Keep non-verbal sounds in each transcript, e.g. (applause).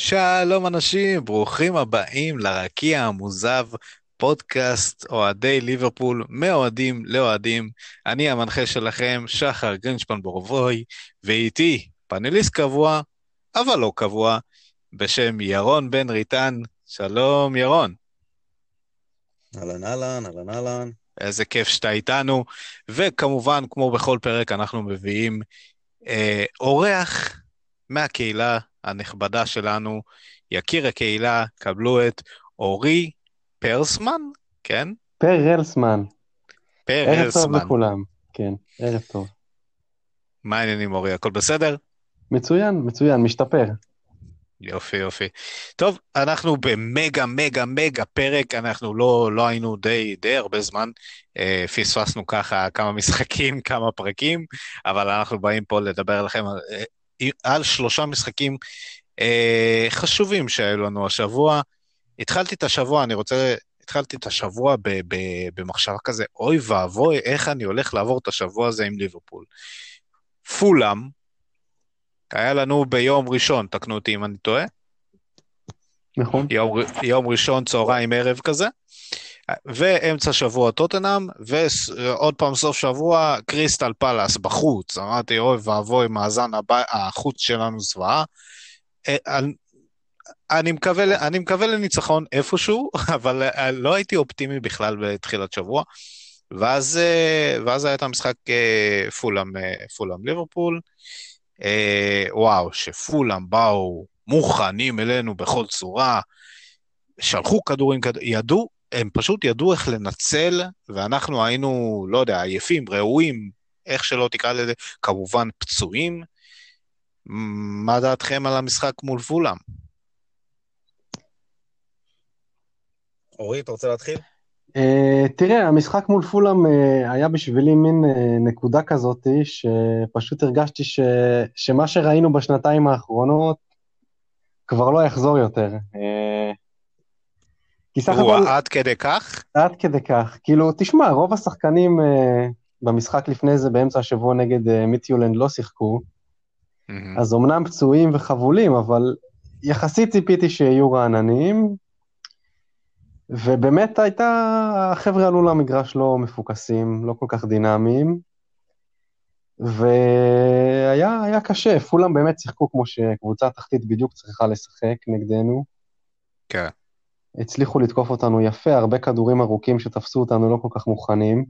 שלום אנשים, ברוכים הבאים לרקיע המוזב, פודקאסט אוהדי ליברפול, מאוהדים לאוהדים. אני המנחה שלכם, שחר גרינשפן בורבוי, ואיתי פאנליסט קבוע, אבל לא קבוע, בשם ירון בן ריטן. שלום ירון. אהלן אהלן, אהלן אהלן. איזה כיף שאתה איתנו, וכמובן, כמו בכל פרק, אנחנו מביאים אה, אורח מהקהילה הנכבדה שלנו, יקיר הקהילה, קבלו את אורי פרסמן, כן? פרלסמן. פרלסמן. ערב טוב לכולם, כן, ערב טוב. מה העניינים אורי, הכל בסדר? מצוין, מצוין, משתפר. יופי יופי. טוב, אנחנו במגה מגה מגה פרק, אנחנו לא, לא היינו די, די הרבה זמן, אה, פספסנו ככה כמה (laughs) משחקים, כמה פרקים, אבל אנחנו באים פה לדבר לכם על, אה, שלושה משחקים אה, חשובים שהיו לנו השבוע. התחלתי את השבוע, אני רוצה, התחלתי את השבוע ב, ב, במחשבה כזה, אוי ואבוי, איך אני הולך לעבור את השבוע הזה עם ליברפול. פולאם, היה לנו ביום ראשון, תקנו אותי אם אני טועה. נכון. יום, יום ראשון, צהריים, ערב כזה. ואמצע שבוע טוטנאם, ועוד פעם סוף שבוע קריסטל פלאס בחוץ. אמרתי, אוי ואבוי, מאזן החוץ שלנו זוועה. אה, אני מקווה, אני מקווה לניצחון איפשהו, (laughs) אבל אה, לא הייתי אופטימי בכלל בתחילת שבוע. ואז, אה, ואז היה את המשחק פולאם, פולאם ליברפול. וואו, שפולאם באו מוכנים אלינו בכל צורה, שלחו כדורים, ידעו, הם פשוט ידעו איך לנצל, ואנחנו היינו, לא יודע, עייפים, ראויים, איך שלא תקרא לזה, כמובן פצועים. מה דעתכם על המשחק מול פולאם? אורי, אתה רוצה להתחיל? Uh, תראה, המשחק מול פולאם uh, היה בשבילי מין uh, נקודה כזאת, שפשוט הרגשתי ש, שמה שראינו בשנתיים האחרונות כבר לא יחזור יותר. Uh, כי סך הכל... עד כדי כך? עד כדי כך. כאילו, תשמע, רוב השחקנים uh, במשחק לפני זה, באמצע השבוע נגד uh, מיטיולנד, לא שיחקו. Mm-hmm. אז אמנם פצועים וחבולים, אבל יחסית ציפיתי שיהיו רעננים, ובאמת הייתה, החבר'ה עלו למגרש לא מפוקסים, לא כל כך דינמיים, והיה קשה, פולם באמת שיחקו כמו שקבוצה תחתית בדיוק צריכה לשחק נגדנו. כן. הצליחו לתקוף אותנו יפה, הרבה כדורים ארוכים שתפסו אותנו לא כל כך מוכנים.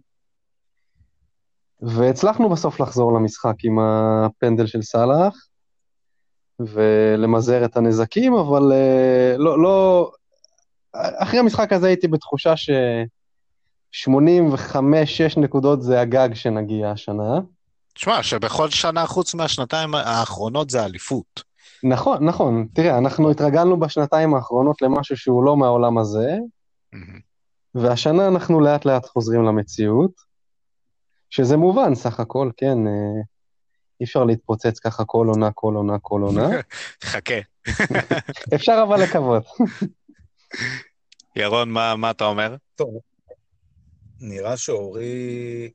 והצלחנו בסוף לחזור למשחק עם הפנדל של סאלח, ולמזער את הנזקים, אבל uh, לא, לא... אחרי המשחק הזה הייתי בתחושה ש... 85-6 נקודות זה הגג שנגיע השנה. תשמע, שבכל שנה חוץ מהשנתיים האחרונות זה אליפות. נכון, נכון. תראה, אנחנו התרגלנו בשנתיים האחרונות למשהו שהוא לא מהעולם הזה, mm-hmm. והשנה אנחנו לאט לאט חוזרים למציאות. שזה מובן סך הכל, כן, אה, אי אפשר להתפוצץ ככה כל עונה, כל עונה, כל עונה. (laughs) חכה. (laughs) אפשר אבל לקוות. ירון, מה, מה אתה אומר? טוב, נראה שאורי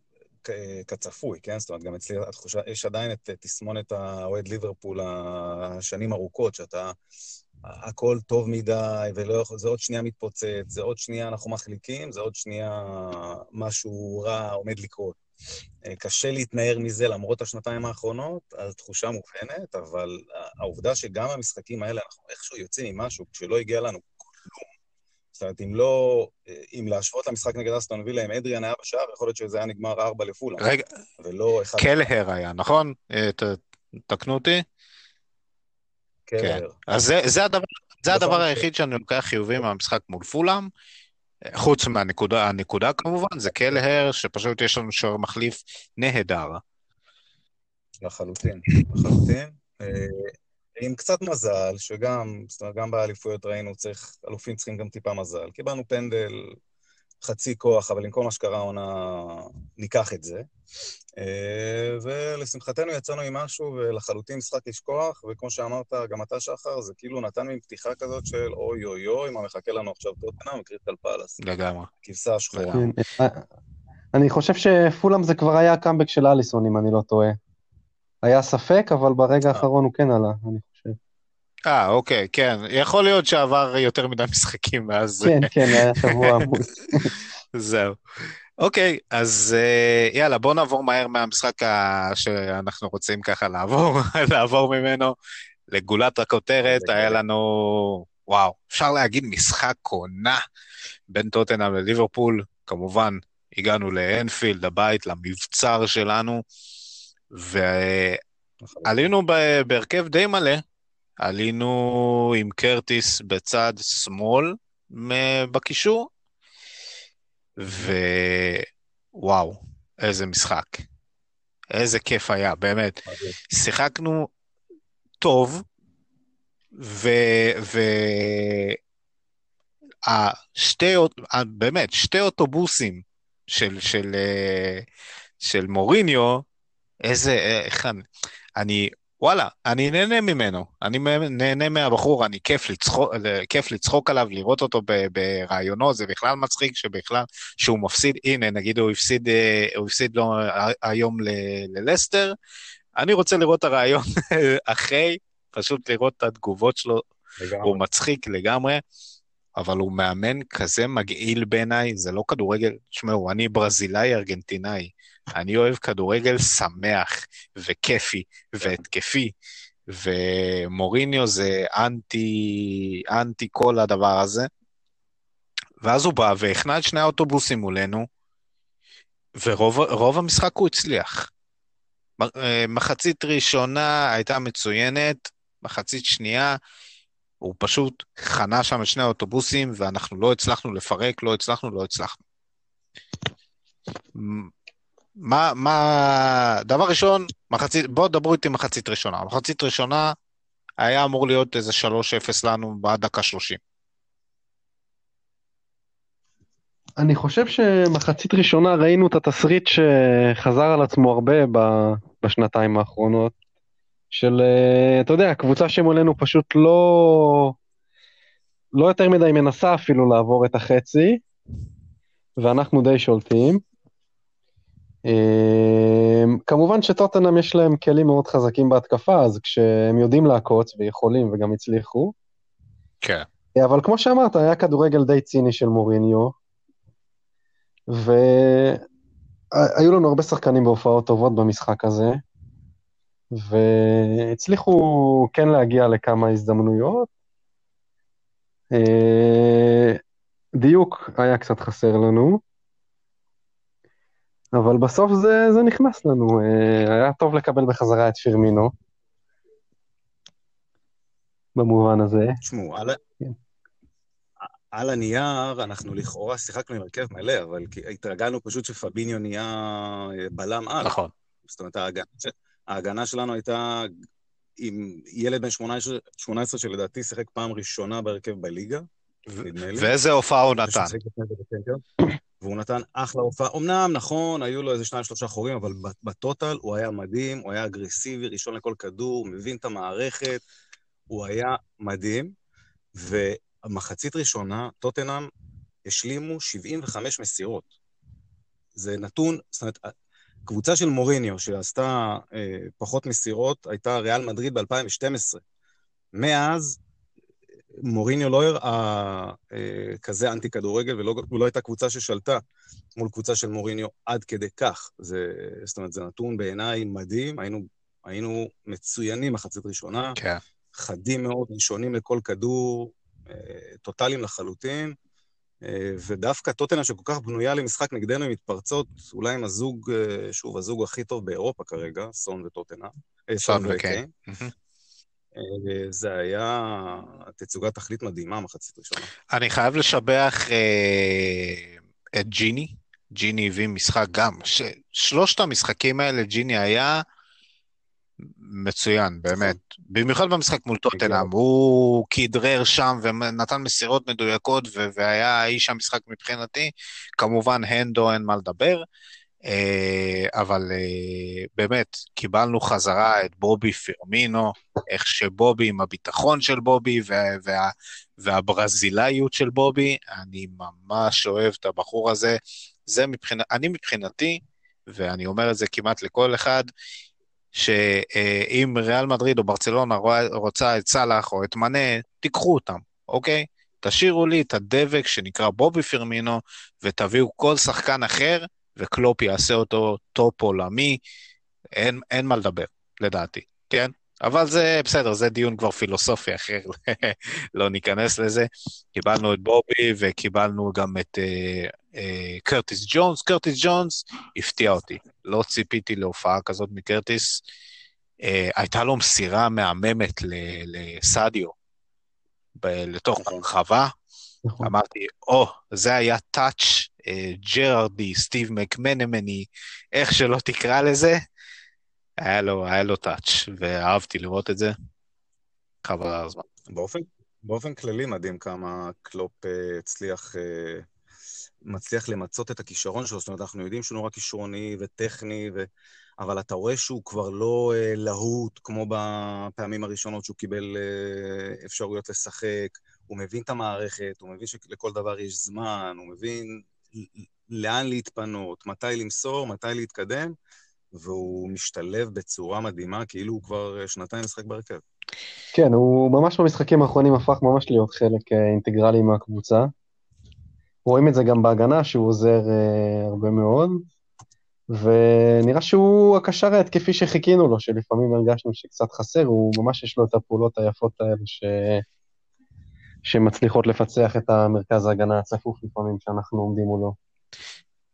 כצפוי, כן? זאת אומרת, גם אצלי התחושה, יש עדיין את תסמונת האוהד ליברפול השנים ארוכות, שאתה, הכל טוב מדי, וזה עוד שנייה מתפוצץ, זה עוד שנייה אנחנו מחליקים, זה עוד שנייה משהו רע עומד לקרות. אה, קשה להתנער מזה למרות השנתיים האחרונות, אז תחושה מובנת, אבל העובדה שגם המשחקים האלה, אנחנו איכשהו יוצאים עם משהו שלא הגיע לנו כלום. זאת אומרת, אם לא, אה, אם להשוות למשחק נגד אסטון וילה, אם אדריאן היה בשער, יכול להיות שזה היה נגמר ארבע לפולה. רגע, ולא אחד... קלהר היה, נכון? אה, תקנו אותי. כן. אז זה, זה הדבר, זה הדבר היחיד שאני לוקח חיובי מהמשחק מול פולאם. חוץ מהנקודה הנקודה כמובן, זה קלהר, שפשוט יש לנו שוער מחליף נהדר. לחלוטין, לחלוטין. עם קצת מזל, שגם, זאת אומרת, גם באליפויות ראינו, צריך, אלופים צריכים גם טיפה מזל. קיבלנו פנדל חצי כוח, אבל עם כל מה שקרה העונה, ניקח את זה. אה, ולשמחתנו יצאנו עם משהו, ולחלוטין משחק לשכוח, וכמו שאמרת, גם אתה, שחר, זה כאילו נתן לי פתיחה כזאת של אוי אוי אוי, מה מחכה לנו עכשיו טוטנאם וקריסטל פלאס. לגמרי. כבשה השחורה. כן, אה, אני חושב שפולאם זה כבר היה הקאמבק של אליסון, אם אני לא טועה. היה ספק, אבל ברגע אה. האחרון הוא כן עלה, אני חושב. אה, אוקיי, כן. יכול להיות שעבר יותר מדי משחקים מאז. כן, כן, היה שבוע (laughs) עמוד. זהו. אוקיי, אז אה, יאללה, בואו נעבור מהר מהמשחק ה... שאנחנו רוצים ככה לעבור, (laughs) לעבור ממנו לגולת הכותרת. היה לנו, וואו, אפשר להגיד משחק עונה בין טוטנאם לליברפול. כמובן, הגענו לאנפילד, הבית, למבצר שלנו, ועלינו בהרכב די מלא. עלינו עם קרטיס בצד שמאל בקישור, ווואו, איזה משחק. איזה כיף היה, באמת. שיחקנו טוב, ו... ו... השתי, באמת, שתי אוטובוסים של, של, אה, של מוריניו, איזה, איך אני, אני, וואלה, אני נהנה ממנו, אני נהנה מהבחור, אני כיף לצחוק, כיף לצחוק עליו, לראות אותו ברעיונו, זה בכלל מצחיק שבכלל, שהוא מפסיד, הנה, נגיד הוא הפסיד, אה, הוא הפסיד לו היום ללסטר, אני רוצה לראות את הרעיון (laughs) אחרי, פשוט לראות את התגובות שלו, לגמרי. הוא מצחיק לגמרי. אבל הוא מאמן כזה מגעיל בעיניי, זה לא כדורגל, תשמעו, אני ברזילאי ארגנטינאי, אני אוהב כדורגל שמח וכיפי והתקפי, ומוריניו זה אנטי, אנטי כל הדבר הזה. ואז הוא בא והכנע את שני האוטובוסים מולנו, ורוב המשחק הוא הצליח. אה, מחצית ראשונה הייתה מצוינת, מחצית שנייה הוא פשוט חנה שם את שני האוטובוסים, ואנחנו לא הצלחנו לפרק, לא הצלחנו, לא הצלחנו. מה, מה, דבר ראשון, מחצית, בואו דברו איתי מחצית ראשונה. מחצית ראשונה היה אמור להיות איזה 3-0 לנו בעד דקה 30. אני חושב שמחצית ראשונה ראינו את התסריט שחזר על עצמו הרבה בשנתיים האחרונות. של, אה, אתה יודע, הקבוצה שמולנו פשוט לא, לא יותר מדי מנסה אפילו לעבור את החצי, ואנחנו די שולטים. אה, כמובן שטוטנאם יש להם כלים מאוד חזקים בהתקפה, אז כשהם יודעים לעקוץ, ויכולים וגם הצליחו. כן. אבל כמו שאמרת, היה כדורגל די ציני של מוריניו, והיו לנו הרבה שחקנים בהופעות טובות במשחק הזה. והצליחו כן להגיע לכמה הזדמנויות. אה, דיוק היה קצת חסר לנו, אבל בסוף זה, זה נכנס לנו. אה, היה טוב לקבל בחזרה את פירמינו, במובן הזה. תשמעו, על... כן. על הנייר אנחנו לכאורה שיחקנו עם הרכב מלא, אבל התרגלנו פשוט שפביניו נהיה בלם על. נכון. זאת אומרת, ההגנה שלנו הייתה עם ילד בן 18, 18 שלדעתי שיחק פעם ראשונה בהרכב בליגה, נדמה לי. ואיזה הופעה הוא נתן. והוא נתן אחלה הופעה. אמנם, נכון, היו לו איזה שניים, שלושה חורים, אבל בטוטל הוא היה מדהים, הוא היה אגרסיבי, ראשון לכל כדור, מבין את המערכת, הוא היה מדהים. ומחצית ראשונה, טוטנאם השלימו 75 מסירות. זה נתון, זאת אומרת, קבוצה של מוריניו שעשתה אה, פחות מסירות הייתה ריאל מדריד ב-2012. מאז מוריניו לא הראה אה, כזה אנטי כדורגל ולא לא הייתה קבוצה ששלטה מול קבוצה של מוריניו עד כדי כך. זה, זאת אומרת, זה נתון בעיניי מדהים, היינו, היינו מצוינים מחצית ראשונה, כן. חדים מאוד, ראשונים לכל כדור, אה, טוטאליים לחלוטין. אה, ודווקא טוטנה שכל כך בנויה למשחק נגדנו עם מתפרצות, אולי עם הזוג, אה, שוב, הזוג הכי טוב באירופה כרגע, סון וטוטנה. אה, סון וקיין. זה היה תצוגת תכלית מדהימה, מחצית ראשונה. אני חייב לשבח את ג'יני. ג'יני הביא משחק גם. שלושת המשחקים האלה, ג'יני היה מצוין, באמת. במיוחד במשחק מול טוטנאם, הוא כדרר שם ונתן מסירות מדויקות והיה האיש המשחק מבחינתי. כמובן, הנדו אין מה לדבר, אה, אבל אה, באמת, קיבלנו חזרה את בובי פרמינו, איך שבובי עם הביטחון של בובי וה, והברזילאיות של בובי, אני ממש אוהב את הבחור הזה. זה מבחינת, אני מבחינתי, ואני אומר את זה כמעט לכל אחד, שאם ריאל מדריד או ברצלונה רוצה את סאלח או את מנה, תיקחו אותם, אוקיי? תשאירו לי את הדבק שנקרא בובי פירמינו, ותביאו כל שחקן אחר, וקלופ יעשה אותו top עולמי. אין, אין מה לדבר, לדעתי, כן? אבל זה בסדר, זה דיון כבר פילוסופי אחר, (laughs) לא ניכנס לזה. קיבלנו את בובי וקיבלנו גם את אה, אה, קרטיס ג'ונס. קרטיס ג'ונס הפתיע אותי, לא ציפיתי להופעה כזאת מקרטיס. Uh, הייתה לו מסירה מהממת לסעדיו, לתוך נכון. הרחבה. נכון. אמרתי, או, oh, זה היה טאץ' ג'רדי, סטיב מקמנמני, איך שלא תקרא לזה, היה לו, היה לו טאץ', ואהבתי לראות את זה. חבל על הזמן. באופן, באופן כללי מדהים כמה קלופ uh, הצליח, uh, מצליח למצות את הכישרון שלו, זאת אומרת, אנחנו יודעים שהוא נורא כישרוני וטכני, ו... אבל אתה רואה שהוא כבר לא uh, להוט כמו בפעמים הראשונות שהוא קיבל אפשרויות לשחק, הוא מבין את המערכת, הוא מבין שלכל דבר יש זמן, הוא מבין לאן להתפנות, מתי למסור, מתי להתקדם. והוא משתלב בצורה מדהימה, כאילו הוא כבר אה, שנתיים משחק בהרכב. כן, הוא ממש במשחקים האחרונים הפך ממש להיות חלק אה, אינטגרלי מהקבוצה. רואים את זה גם בהגנה, שהוא עוזר uh, הרבה מאוד, ונראה שהוא הקשר ההתקפי שחיכינו לו, שלפעמים הרגשנו שקצת חסר, הוא ממש יש לו את הפעולות היפות האלה ש... שמצליחות לפצח את המרכז ההגנה הצפוף לפעמים שאנחנו עומדים מולו.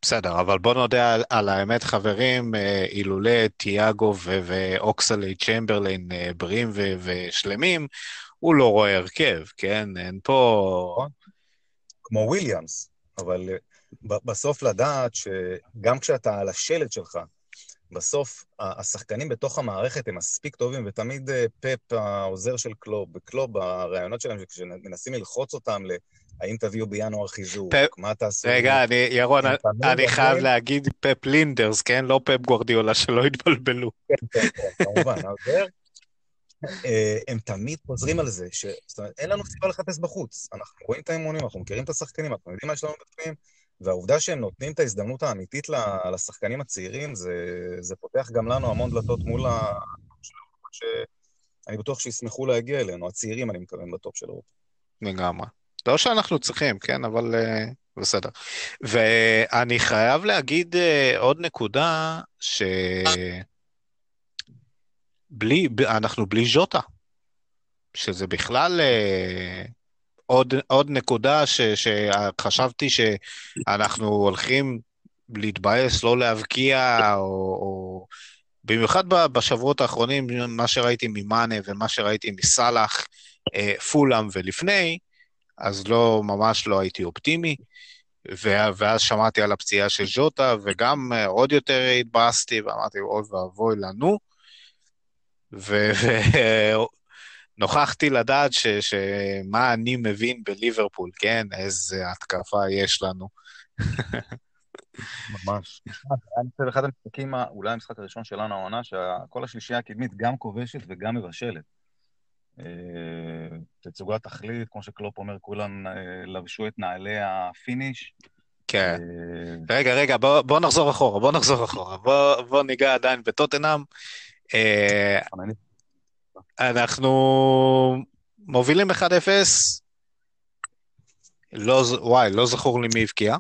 בסדר, אבל בוא נודה על, על האמת, חברים, אה, אילולא תיאגו ואוקסלי צ'מברליין אה, בריאים ושלמים, הוא לא רואה הרכב, כן? אין פה... נכון. כמו וויליאמס, אבל אה, בסוף לדעת שגם כשאתה על השלד שלך, בסוף השחקנים בתוך המערכת הם מספיק טובים, ותמיד פפ, העוזר של קלוב, בקלוב, הרעיונות שלהם, כשמנסים ללחוץ אותם האם תביאו בינואר חיזוק? פ... מה תעשו? רגע, אני, ירון, אני חייב להגיד פפ לינדרס, כן? לא פפ גוורדיולה, שלא יתבלבלו. כן, כן, כן, כמובן. אה, הם תמיד חוזרים על זה, ש... זאת אומרת, אין לנו סיבה לחפש בחוץ. אנחנו רואים את האימונים, אנחנו מכירים את השחקנים, אנחנו יודעים מה יש לנו בפנים, והעובדה שהם נותנים את ההזדמנות האמיתית לשחקנים הצעירים, זה, זה פותח גם לנו המון דלתות מול ה... שאני בטוח שישמחו להגיע אלינו, הצעירים, אני מתכוון, בטופ של אירופה. לגמרי. לא שאנחנו צריכים, כן, אבל uh, בסדר. ואני חייב להגיד uh, עוד נקודה, ש... בלי, אנחנו בלי ז'וטה, שזה בכלל uh, עוד, עוד נקודה ש, שחשבתי שאנחנו הולכים להתבאס, לא להבקיע, או, או במיוחד בשבועות האחרונים, מה שראיתי ממאנה ומה שראיתי מסאלח, פולאם ולפני, אז לא, ממש לא הייתי אופטימי. ואז שמעתי על הפציעה של ז'וטה, וגם אה, עוד יותר התבאסתי, ואמרתי, אוי ואבוי לנו. ונוכחתי לדעת ש, שמה אני מבין בליברפול, כן? איזה התקפה יש לנו. ממש. אני חושב אחד המשחקים, אולי המשחק הראשון שלנו העונה, שכל השלישייה הקדמית גם כובשת וגם מבשלת. אה, תצוגת תכלית, כמו שקלופ אומר, כולם אה, לבשו את נעלי ה finish. כן. אה, רגע, רגע, בוא, בוא נחזור אחורה, בוא נחזור אחורה. בוא, בוא ניגע עדיין בטוטנאם. אנחנו מובילים 1-0. לא, וואי, לא זכור לי מי הבקיע.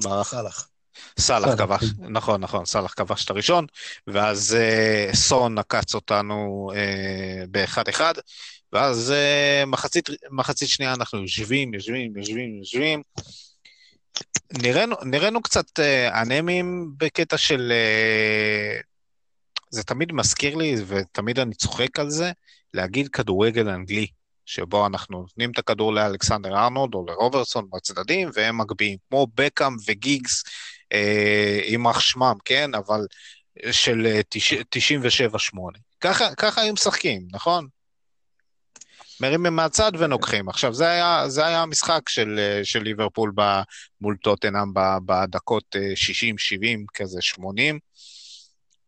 סאלח. סאלח כבש, נכון, נכון, סאלח כבש את הראשון, ואז uh, סון עקץ אותנו uh, באחד-אחד, ואז uh, מחצית, מחצית שנייה אנחנו יושבים, יושבים, יושבים, יושבים. נראינו, נראינו קצת uh, אנמים בקטע של... Uh, זה תמיד מזכיר לי, ותמיד אני צוחק על זה, להגיד כדורגל אנגלי. שבו אנחנו נותנים את הכדור לאלכסנדר ארנולד או לרוברסון בצדדים, והם מגביהים, כמו בקאם וגיגס, אה, יימח שמם, כן? אבל של 97-8. אה, ככה, היו משחקים, נכון? מרימים מהצד ונוקחים. עכשיו, זה היה, זה היה המשחק של, אה, של ליברפול מול טוטנאם בדקות 60-70, כזה 80.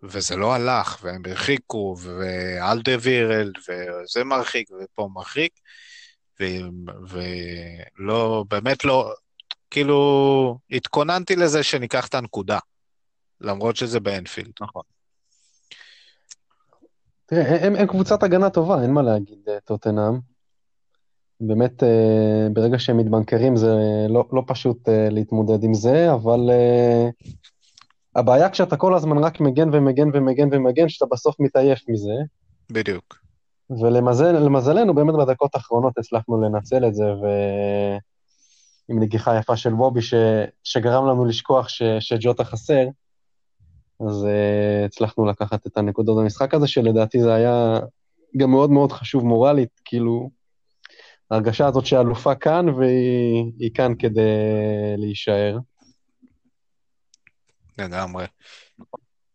וזה לא הלך, והם הרחיקו, ואלדה וירלד, וזה מרחיק, ופה מרחיק, ולא, באמת לא, כאילו, התכוננתי לזה שניקח את הנקודה. למרות שזה באנפילד. נכון. תראה, הם, הם קבוצת הגנה טובה, אין מה להגיד, אה, טוטנאם. באמת, אה, ברגע שהם מתבנקרים זה לא, לא פשוט אה, להתמודד עם זה, אבל הבעיה כשאתה כל הזמן רק מגן ומגן ומגן ומגן, שאתה בסוף מתעייף מזה. בדיוק. ולמזלנו, באמת בדקות האחרונות הצלחנו לנצל את זה, ועם נגיחה יפה של בובי, ש... שגרם לנו לשכוח ש... שג'וטה חסר, אז uh, הצלחנו לקחת את הנקודות במשחק הזה, שלדעתי זה היה גם מאוד מאוד חשוב מורלית, כאילו, ההרגשה הזאת שאלופה כאן, והיא כאן כדי להישאר. לגמרי.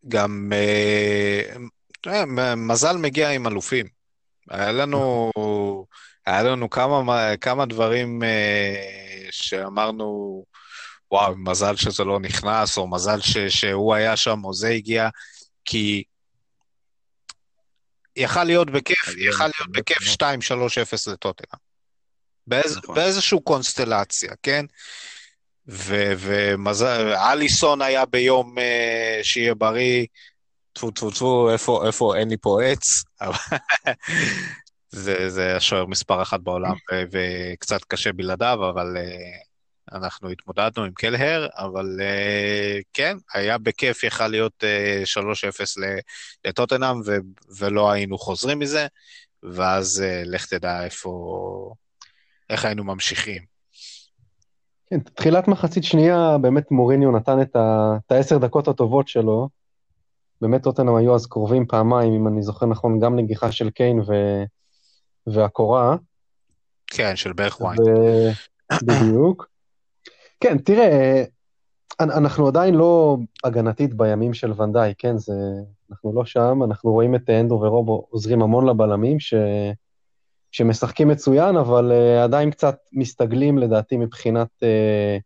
גם uh, מזל מגיע עם אלופים. היה לנו, היה לנו כמה, כמה דברים uh, שאמרנו, וואו, מזל שזה לא נכנס, או מזל ש, שהוא היה שם, או זה הגיע, כי יכל להיות בכיף, יכל להיות בכיף 2-3-0 לטוטנאם. באיז, נכון. באיזושהי קונסטלציה, כן? ומזל, אליסון היה ביום uh, שיהיה בריא, טפו טפו טפו, איפה, איפה, אין לי פה עץ, זה, זה השוער מספר אחת בעולם, וקצת קשה בלעדיו, אבל uh, אנחנו התמודדנו עם קלהר, אבל uh, כן, היה בכיף, יכל להיות uh, 3-0 לטוטנאם, ולא היינו חוזרים מזה, ואז uh, לך תדע איפה, איך היינו ממשיכים. כן, תחילת מחצית שנייה, באמת מוריניו נתן את העשר דקות הטובות שלו, באמת טוטנאם היו אז קרובים פעמיים, אם אני זוכר נכון, גם נגיחה של קיין ו... והקורה. כן, של בערך וויין. (coughs) בדיוק. כן, תראה, אנחנו עדיין לא הגנתית בימים של ונדאי, כן? זה... אנחנו לא שם, אנחנו רואים את אנדו ורובו עוזרים המון לבלמים, ש... שמשחקים מצוין, אבל uh, עדיין קצת מסתגלים לדעתי מבחינת uh,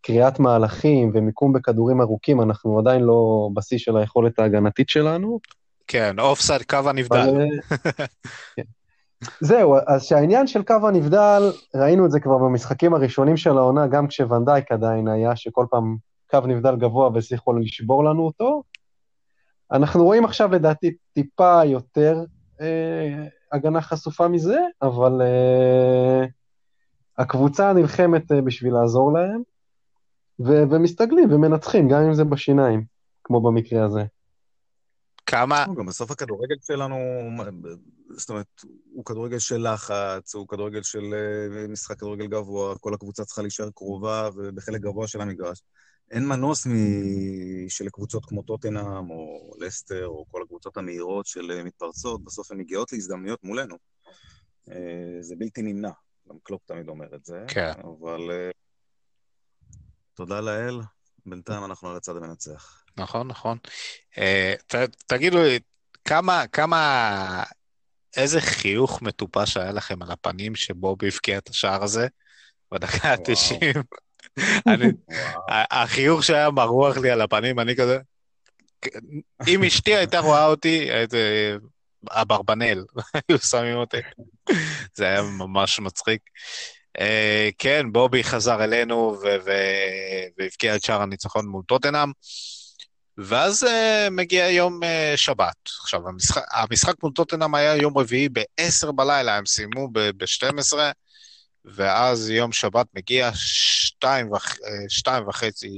קריאת מהלכים ומיקום בכדורים ארוכים, אנחנו עדיין לא בשיא של היכולת ההגנתית שלנו. כן, אופסייד קו הנבדל. כן. זהו, אז שהעניין של קו הנבדל, ראינו את זה כבר במשחקים הראשונים של העונה, גם כשוונדייק עדיין היה, שכל פעם קו נבדל גבוה והצליחו לשבור לנו אותו. אנחנו רואים עכשיו לדעתי טיפה יותר אה, הגנה חשופה מזה, אבל אה, הקבוצה נלחמת אה, בשביל לעזור להם. ו- ומסתגלים ומנצחים, גם אם זה בשיניים, כמו במקרה הזה. כמה... גם בסוף הכדורגל שלנו, זאת אומרת, הוא כדורגל של לחץ, הוא כדורגל של אה, משחק כדורגל גבוה, כל הקבוצה צריכה להישאר קרובה ובחלק גבוה של המגרש. אין מנוס מ... של קבוצות כמו טוטנאם או לסטר או כל הקבוצות המהירות של אה, מתפרצות, בסוף הן מגיעות להזדמנויות מולנו. אה, זה בלתי נמנע, גם קלופ תמיד אומר את זה. כן. אבל תודה לאל, בינתיים אנחנו על הצד המנצח. נכון, נכון. Uh, ת, תגידו, כמה, כמה, איזה חיוך מטופש היה לכם על הפנים שבובי הבקיע את השער הזה בדקה ה-90? החיוך שהיה מרוח לי על הפנים, אני כזה... אם אשתי הייתה רואה אותי, הייתי... אברבנאל, (laughs) היו שמים אותי. זה היה ממש מצחיק. Uh, כן, בובי חזר אלינו והבקיע את שער הניצחון מול טוטנאם, ואז uh, מגיע יום uh, שבת. עכשיו, המשחק, המשחק מול טוטנאם היה יום רביעי ב-10 בלילה, הם סיימו ב-12, ואז יום שבת מגיע שתיים, וח, שתיים וחצי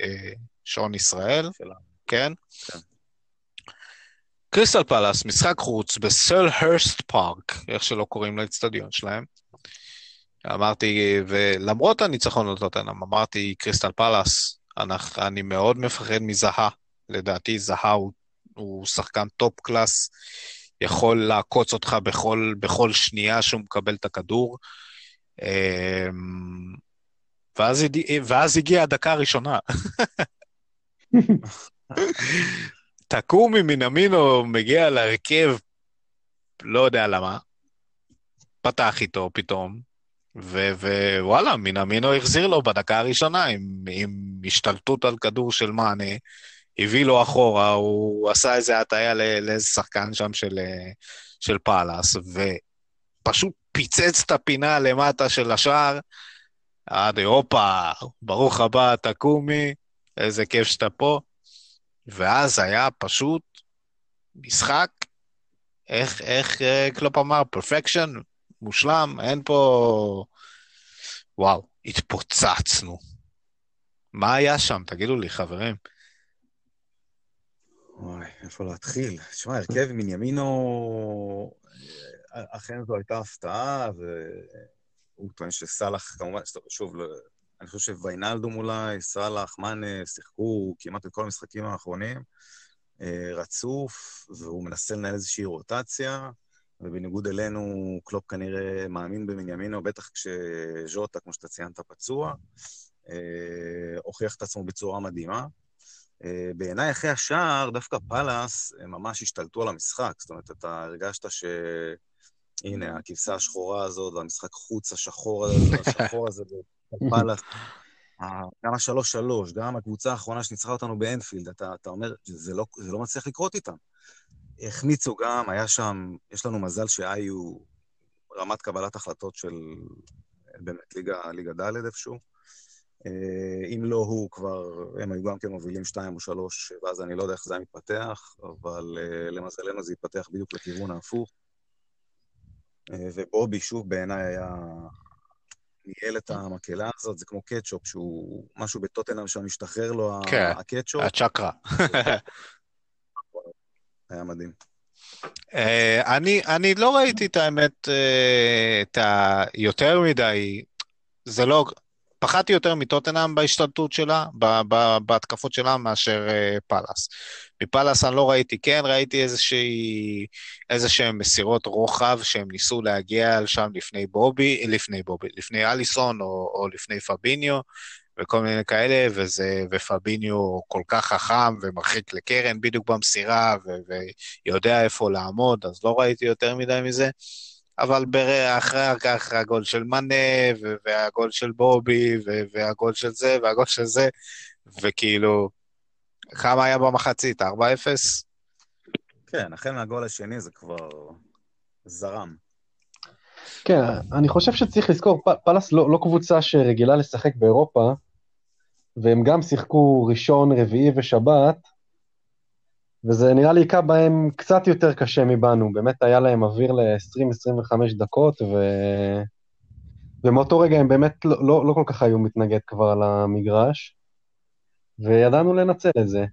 uh, שעון ישראל, שלה. כן? כן. קריסטל פלאס, משחק חוץ בסל הרסט פארק, איך שלא קוראים לאצטדיון שלהם. אמרתי, ולמרות הניצחון על טוטנאם, אמרתי, קריסטל פאלאס, אני מאוד מפחד מזאהה. לדעתי זאהה הוא, הוא שחקן top class, יכול לעקוץ אותך בכל, בכל שנייה שהוא מקבל את הכדור. אמ, ואז, ואז הגיעה הדקה הראשונה. (laughs) טאקומי מינאמינו מגיע להרכב, לא יודע למה, פתח איתו פתאום, ווואלה, מינמינו החזיר לו בדקה הראשונה עם, עם השתלטות על כדור של מאנה, הביא לו אחורה, הוא עשה איזה הטעיה לאיזה שחקן שם של, של פאלאס, ופשוט פיצץ את הפינה למטה של השער. עד הופה, ברוך הבא, תקומי, איזה כיף שאתה פה. ואז היה פשוט משחק, איך, איך אה, קלופ אמר, perfection, מושלם, אין פה... וואו, התפוצצנו. מה היה שם? תגידו לי, חברים. וואי, איפה להתחיל? תשמע, הרכב עם מינמינו, אכן זו הייתה הפתעה, והוא טוען שסאלח, כמובן, שוב, אני חושב שוויינלדום אולי, סאלח, מאנה, שיחקו כמעט את כל המשחקים האחרונים, אה, רצוף, והוא מנסה לנהל איזושהי רוטציה, ובניגוד אלינו, קלופ כנראה מאמין בבנימינו, בטח כשז'וטה, כמו שאתה ציינת, פצוע, אה, הוכיח את עצמו בצורה מדהימה. אה, בעיניי, אחרי השער, דווקא פאלאס ממש השתלטו על המשחק. זאת אומרת, אתה הרגשת ש... הנה, הכבשה השחורה הזאת, והמשחק חוץ השחור, (laughs) השחור הזה, פאלאס. גם השלוש שלוש, גם הקבוצה האחרונה שניצחה אותנו באנפילד, אתה, אתה אומר, זה לא, זה לא מצליח לקרות איתם. החמיצו גם, היה שם, יש לנו מזל שהיו רמת קבלת החלטות של באמת ליגה, ליגה ד' איפשהו. אה, אם לא הוא, כבר, הם היו גם כן מובילים שתיים או שלוש, ואז אני לא יודע איך זה היה מתפתח, אבל אה, למזלנו זה התפתח בדיוק לכיוון ההפוך. אה, ובובי, שוב, בעיניי היה... ניהל את המקהלה הזאת, זה כמו קטשופ, שהוא משהו בטוטנאם שם משתחרר לו כן, הקטשופ. הצ'קרה. (laughs) היה מדהים. אני, אני לא ראיתי את האמת, את ה... יותר מדי, זה לא, פחדתי יותר מטוטנאם בהשתלטות שלה, בהתקפות שלה, מאשר uh, פאלאס. מפאלאס אני לא ראיתי, כן, ראיתי איזה שהן מסירות רוחב שהם ניסו להגיע לשם לפני בובי, לפני בובי, לפני אליסון או, או לפני פביניו, וכל מיני כאלה, וזה, ופביניו כל כך חכם ומרחיק לקרן בדיוק במסירה, ו, ויודע איפה לעמוד, אז לא ראיתי יותר מדי מזה. אבל אחרי כך הגול של מאנה, והגול של בובי, והגול של זה, והגול של זה, וכאילו, כמה היה במחצית? 4-0? כן, החל מהגול השני זה כבר זרם. כן, אני חושב שצריך לזכור, פאלאס לא, לא קבוצה שרגילה לשחק באירופה, והם גם שיחקו ראשון, רביעי ושבת, וזה נראה לי היכה בהם קצת יותר קשה מבנו, באמת היה להם אוויר ל-20-25 דקות, ו... ומאותו רגע הם באמת לא, לא, לא כל כך היו מתנגד כבר על המגרש, וידענו לנצל את זה.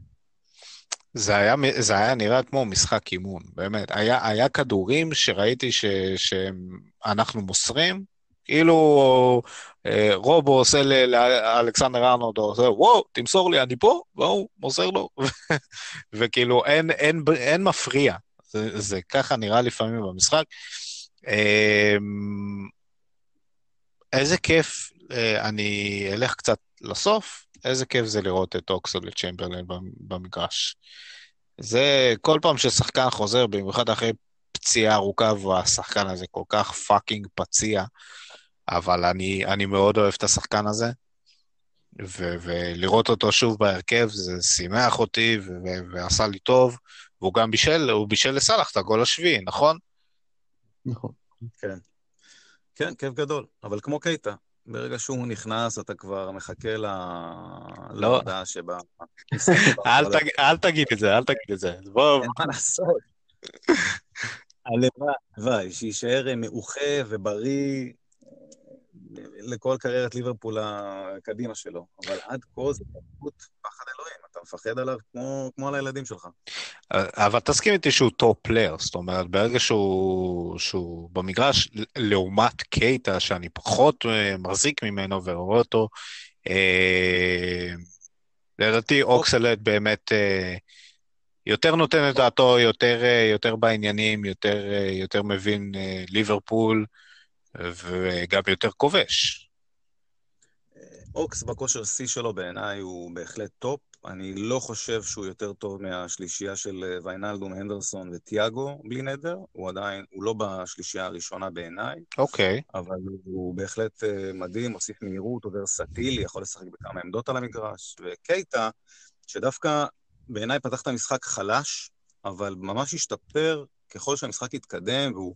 זה היה, זה היה נראה כמו משחק אימון, באמת. היה, היה כדורים שראיתי ש, שאנחנו מוסרים, כאילו אה, רובו עושה לאלכסנדר ארנולד, עושה, וואו, תמסור לי, אני פה, והוא מוסר לו, (laughs) וכאילו אין, אין, אין מפריע. זה, זה ככה נראה לפעמים במשחק. אמ, איזה כיף, אה, אני אלך קצת לסוף, איזה כיף זה לראות את אוקסלייד צ'מברלין במגרש. זה כל פעם ששחקן חוזר, במיוחד אחרי פציעה ארוכה, והשחקן הזה כל כך fucking פציע, אבל אני, אני מאוד אוהב את השחקן הזה, ו- ולראות אותו שוב בהרכב זה שימח אותי ו- ועשה לי טוב, והוא גם בישל, הוא בישל לסאלח את הגול השביעי, נכון? נכון. כן. כן, כיף גדול, אבל כמו קייטה, ברגע שהוא נכנס, אתה כבר מחכה ל... לא. להודעה שבה... (laughs) אל, תג... אל תגיד את זה, אל תגיד את זה. בוא... אין מה לעשות. (laughs) הלוואי, הלוואי, שיישאר מאוחה ובריא, לכל קריירת ליברפול הקדימה שלו. אבל עד כה זה פשוט פחד אלוהים, אתה מפחד עליו כמו, כמו על הילדים שלך. אבל תסכים איתי שהוא top player, זאת אומרת, ברגע שהוא, שהוא במגרש, לעומת קייטה, שאני פחות אה, מחזיק ממנו ורואה אותו, אה, לדעתי אוקסלייד באמת אה, יותר נותן את דעתו, יותר, יותר בעניינים, יותר, יותר מבין ליברפול. וגם יותר כובש. אוקס בכושר שיא שלו בעיניי הוא בהחלט top. אני לא חושב שהוא יותר טוב מהשלישייה של אה, ויינלדום, הנדרסון וטיאגו, בלי נדר. הוא עדיין, הוא לא בשלישייה הראשונה בעיניי. אוקיי. Okay. אבל הוא בהחלט אה, מדהים, מוסיף מהירות, הוא ורסטילי, יכול לשחק בכמה עמדות על המגרש. וקייטה, שדווקא בעיניי פתח את המשחק חלש, אבל ממש השתפר ככל שהמשחק התקדם, והוא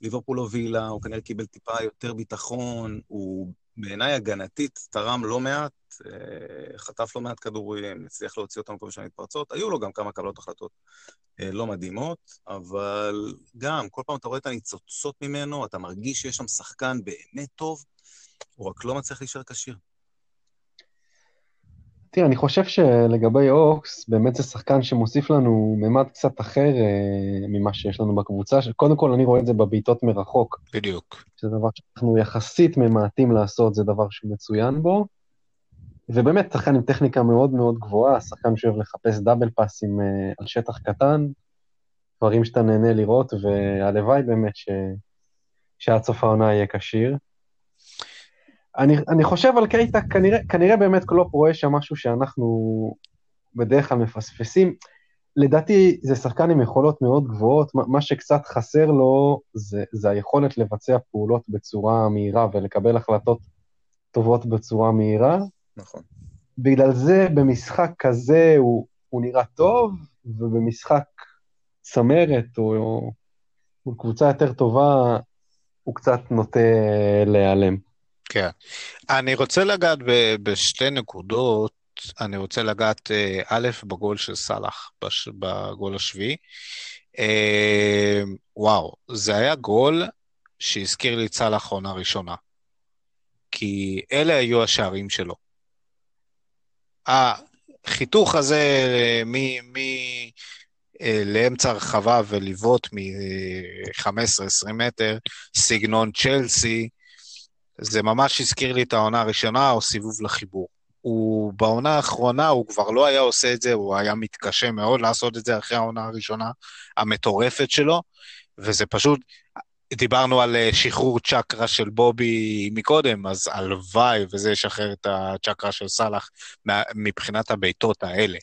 ליברפול הובילה, הוא כנראה קיבל טיפה יותר ביטחון, הוא בעיניי הגנתית תרם לא מעט, אה, חטף לא מעט כדורים, הצליח להוציא אותם כל מיני מתפרצות. היו לו גם כמה קבלות החלטות אה, לא מדהימות, אבל גם, כל פעם אתה רואה את הניצוצות ממנו, אתה מרגיש שיש שם שחקן באמת טוב, הוא רק לא מצליח להישאר כשיר. תראה, אני חושב שלגבי אוקס, באמת זה שחקן שמוסיף לנו ממד קצת אחר אה, ממה שיש לנו בקבוצה. קודם כל, אני רואה את זה בבעיטות מרחוק. בדיוק. שזה דבר שאנחנו יחסית ממעטים לעשות, זה דבר שמצוין בו. ובאמת, שחקן עם טכניקה מאוד מאוד גבוהה, שחקן שאוהב לחפש דאבל פאסים אה, על שטח קטן, דברים שאתה נהנה לראות, והלוואי באמת ש... שעד סוף העונה יהיה כשיר. אני, אני חושב על קייטה, כנראה, כנראה באמת קלופ רואה שם משהו שאנחנו בדרך כלל מפספסים. לדעתי זה שחקן עם יכולות מאוד גבוהות, מה שקצת חסר לו זה, זה היכולת לבצע פעולות בצורה מהירה ולקבל החלטות טובות בצורה מהירה. נכון. בגלל זה במשחק כזה הוא, הוא נראה טוב, ובמשחק צמרת או, או, או קבוצה יותר טובה הוא קצת נוטה להיעלם. כן. אני רוצה לגעת בשתי נקודות. אני רוצה לגעת, אה, א', בגול של סאלח, בגול השביעי. אה, וואו, זה היה גול שהזכיר לי את סאלח עונה ראשונה. כי אלה היו השערים שלו. החיתוך הזה אה, מ... מ לאמצע הרחבה ולבעוט מ-15-20 מטר, סגנון צ'לסי, זה ממש הזכיר לי את העונה הראשונה, או סיבוב לחיבור. הוא בעונה האחרונה, הוא כבר לא היה עושה את זה, הוא היה מתקשה מאוד לעשות את זה אחרי העונה הראשונה המטורפת שלו, וזה פשוט, דיברנו על אה, שחרור צ'קרה של בובי מקודם, אז הלוואי וזה ישחרר את הצ'קרה של סאלח מבחינת הבעיטות האלה.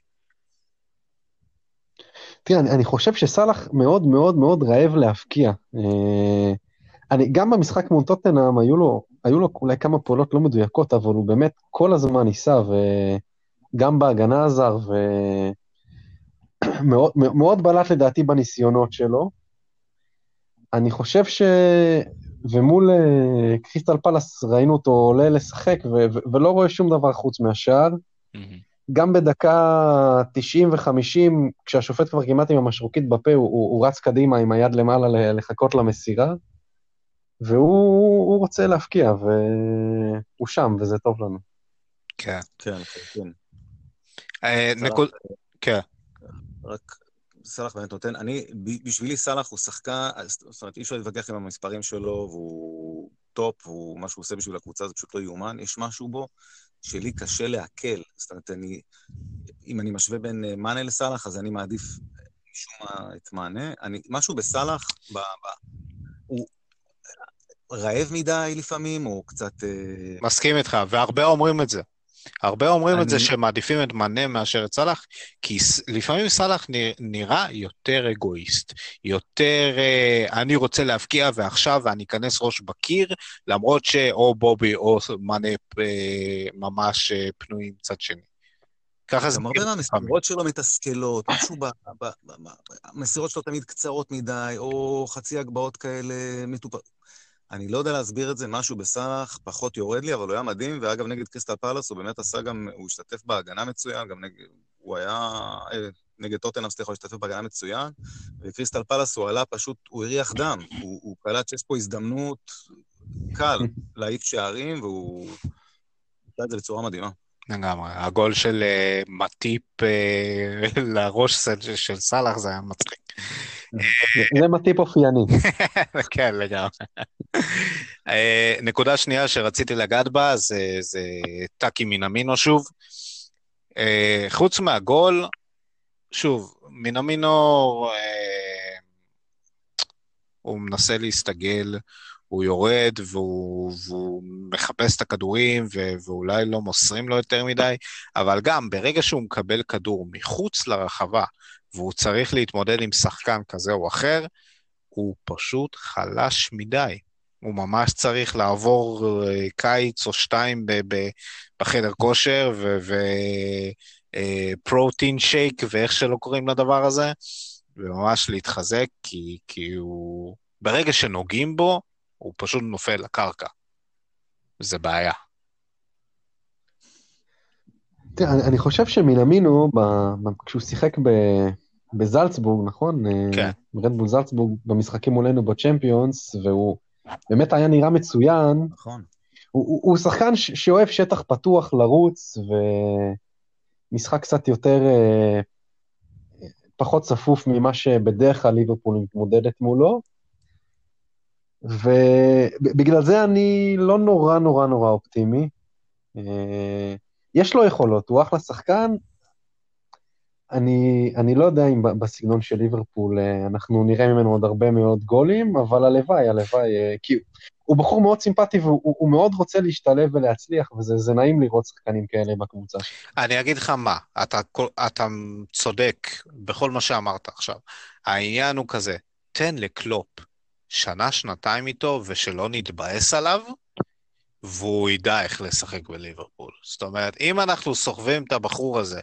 תראה, אני, אני חושב שסאלח מאוד מאוד מאוד רעב להפקיע. אה, אני, גם במשחק מול טוטנאם היו לו, היו לו אולי כמה פעולות לא מדויקות, אבל הוא באמת כל הזמן ניסה, וגם בהגנה עזר, ומאוד מאוד בלט לדעתי בניסיונות שלו. אני חושב ש... ומול uh, קריסטל פלאס ראינו אותו עולה לשחק, ו- ו- ולא רואה שום דבר חוץ מהשאר. Mm-hmm. גם בדקה 90 ו-50, כשהשופט כבר כמעט עם המשרוקית בפה, הוא, הוא, הוא רץ קדימה עם היד למעלה לחכות למסירה. והוא רוצה להפקיע, והוא שם, וזה טוב לנו. כן. כן, כן. אה, נקוד... כן. רק סאלח באמת נותן, אני, בשבילי סאלח הוא שחקן, זאת אומרת, אי אפשר להתווכח עם המספרים שלו, והוא top, והוא, מה שהוא עושה בשביל הקבוצה זה פשוט לא יאומן. יש משהו בו שלי קשה לעכל. זאת אומרת, אני, אם אני משווה בין אה, מאנה לסאלח, אז אני מעדיף משום מה את מאנה. אני, משהו בסאלח, הוא, רעב מדי לפעמים, או קצת... אה, מסכים איתך, והרבה אומרים את זה. הרבה אומרים אני... את זה שמעדיפים את מנה מאשר את סאלח, כי לפעמים סאלח נראה יותר אגואיסט, יותר אה, אני רוצה להבקיע ועכשיו ואני אכנס ראש בקיר, למרות שאו בובי או מנה אה, ממש פנויים צד שני. ככה זה... גם הרבה מהמסירות שלו מתסכלות, משהו במסירות שלו תמיד קצרות מדי, או חצי הגבהות כאלה מטופלות. אני לא יודע להסביר את זה, משהו בסאלח פחות יורד לי, אבל הוא היה מדהים, ואגב, נגד קריסטל פלאס הוא באמת עשה גם, הוא השתתף בהגנה מצוין, גם נגד, הוא היה, אה, נגד טוטנאם, סליחה, הוא השתתף בהגנה מצוין, וקריסטל פלאס הוא עלה פשוט, הוא הריח דם, הוא, הוא קלט שיש פה הזדמנות קל (laughs) להעיף שערים, והוא עשה את זה בצורה מדהימה. לגמרי. הגול של uh, מטיפ uh, (laughs) לראש של סאלח זה היה מצחיק. זה מטיפ אופייני. (laughs) כן, לגמרי. אה, נקודה שנייה שרציתי לגעת בה זה, טאקי מינמינו שוב. אה, חוץ מהגול, שוב, מינמינו, אה, הוא מנסה להסתגל, הוא יורד והוא, והוא מחפש את הכדורים ו, ואולי לא מוסרים לו יותר מדי, אבל גם ברגע שהוא מקבל כדור מחוץ לרחבה והוא צריך להתמודד עם שחקן כזה או אחר, הוא פשוט חלש מדי. הוא ממש צריך לעבור אה, קיץ או שתיים בחדר כושר ופרוטין שייק אה, ואיך שלא קוראים לדבר הזה, וממש להתחזק, כי, כי הוא... ברגע שנוגעים בו, הוא פשוט נופל לקרקע. זה בעיה. תראה, אני, חושב שמינמינו, כשהוא שיחק בזלצבורג, נכון? כן. רדבול זלצבורג במשחקים מולנו בצ'מפיונס, והוא באמת היה נראה מצוין. נכון. הוא, הוא, הוא שחקן ש, שאוהב שטח פתוח לרוץ, ומשחק קצת יותר, אה, פחות צפוף ממה שבדרך כלל ליברפול מתמודדת מולו. ובגלל זה אני לא נורא נורא נורא אופטימי. אה, יש לו יכולות, הוא אחלה שחקן. אני, אני לא יודע אם בסגנון של ליברפול אה, אנחנו נראה ממנו עוד הרבה מאוד גולים, אבל הלוואי, הלוואי, אה, כי הוא בחור מאוד סימפטי והוא מאוד רוצה להשתלב ולהצליח, וזה נעים לראות שחקנים כאלה בקבוצה. אני אגיד לך מה, אתה, אתה צודק בכל מה שאמרת עכשיו. העניין הוא כזה, תן לקלופ שנה, שנתיים איתו, ושלא נתבאס עליו, והוא ידע איך לשחק בליברפול. זאת אומרת, אם אנחנו סוחבים את הבחור הזה,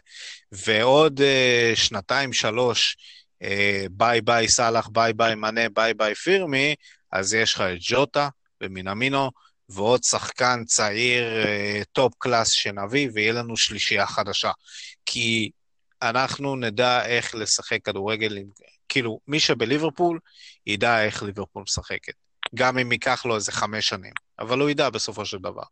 ועוד אה, שנתיים, שלוש, אה, ביי ביי סאלח, ביי ביי מאנה, ביי ביי פירמי, אז יש לך את ג'וטה ומינמינו, ועוד שחקן צעיר אה, top class שנביא, ויהיה לנו שלישייה חדשה. כי אנחנו נדע איך לשחק כדורגל. כאילו, מי שבליברפול, ידע איך ליברפול משחקת. גם אם ייקח לו איזה חמש שנים. אבל הוא ידע בסופו של דבר.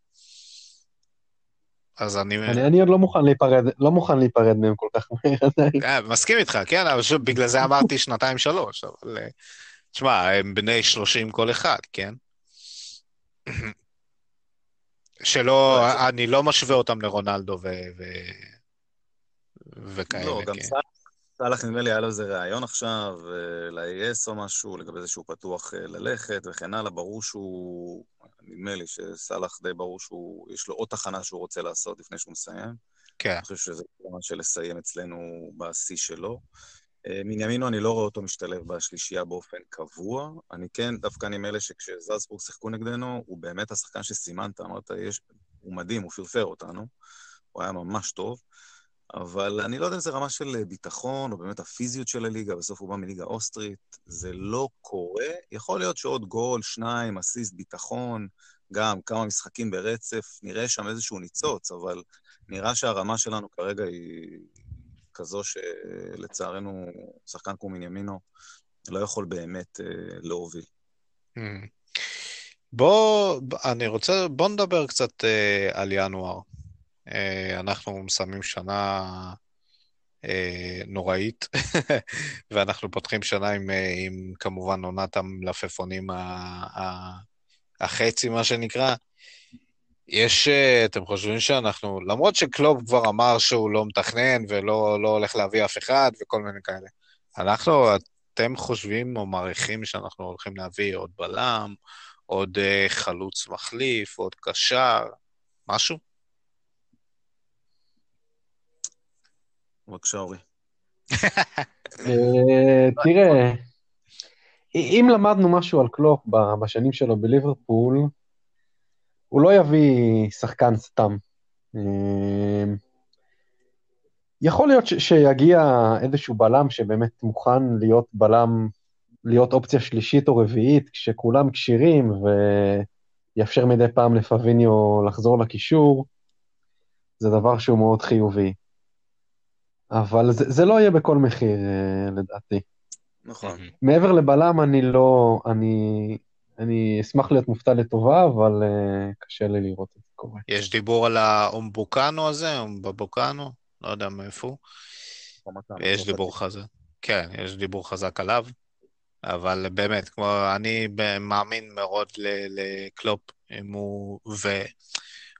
אז אני... אני, אני עוד לא מוכן להיפרד, לא מוכן להיפרד מהם כל כך מהר עדיין. כן, מסכים איתך, כן, אבל שוב, בגלל זה אמרתי שנתיים-שלוש, אבל... אה, תשמע, הם בני שלושים כל אחד, כן? שלא, אני לא משווה אותם לרונלדו ו... ו... וכאלה, לא, גם כן. סאלח נדמה לי היה לו איזה ראיון עכשיו, ל-AS או משהו, לגבי זה שהוא פתוח אה, ללכת וכן הלאה, ברור שהוא, נדמה לי שסאלח די ברור שהוא, יש לו עוד תחנה שהוא רוצה לעשות לפני שהוא מסיים. כן. אני חושב שזה מה של לסיים אצלנו בשיא שלו. אה, מינימינו, אני לא רואה אותו משתלב בשלישייה באופן קבוע. אני כן, דווקא אני מאלה שכשזלצבורג שיחקו נגדנו, הוא באמת השחקן שסימנת, אמרת, יש, הוא מדהים, הוא פרפר אותנו, הוא היה ממש טוב. אבל אני לא יודע אם זה רמה של ביטחון, או באמת הפיזיות של הליגה, בסוף הוא בא מליגה אוסטרית, זה לא קורה. יכול להיות שעוד גול, שניים, אסיסט, ביטחון, גם כמה משחקים ברצף, נראה שם איזשהו ניצוץ, אבל נראה שהרמה שלנו כרגע היא כזו שלצערנו, שחקן כמו מינימינו לא יכול באמת אה, להוביל. Hmm. בוא, אני רוצה, בוא נדבר קצת אה, על ינואר. אה, אנחנו מסיימים שנה אה, נוראית, (laughs) ואנחנו פותחים שנה עם, אה, עם כמובן עונת המלפפונים החצי, מה שנקרא. יש, אתם חושבים שאנחנו, למרות שקלוב כבר אמר שהוא לא מתכנן ולא לא הולך להביא אף אחד וכל מיני כאלה, אנחנו, אתם חושבים או מעריכים שאנחנו הולכים להביא עוד בלם, עוד חלוץ מחליף, עוד קשר, משהו? בבקשה, אורי. אה, תראה, אם למדנו משהו על קלופ בשנים שלו בליברפול, הוא לא יביא שחקן סתם. אה, יכול להיות שיגיע איזשהו בלם שבאמת מוכן להיות בלם, להיות אופציה שלישית או רביעית, כשכולם כשירים, ויאפשר מדי פעם לפביניו לחזור לקישור, זה דבר שהוא מאוד חיובי. אבל זה, זה לא יהיה בכל מחיר, אה, לדעתי. נכון. מעבר לבלם, אני לא... אני, אני אשמח להיות מופתע לטובה, אבל uh, קשה לי לראות את זה קורה. יש דיבור על האומבוקנו הזה, אומבבוקנו, לא יודע מאיפה הוא. יש דיבור חזק. כן, יש דיבור חזק עליו. אבל באמת, כמו, אני מאמין מאוד לקלופ, אם הוא,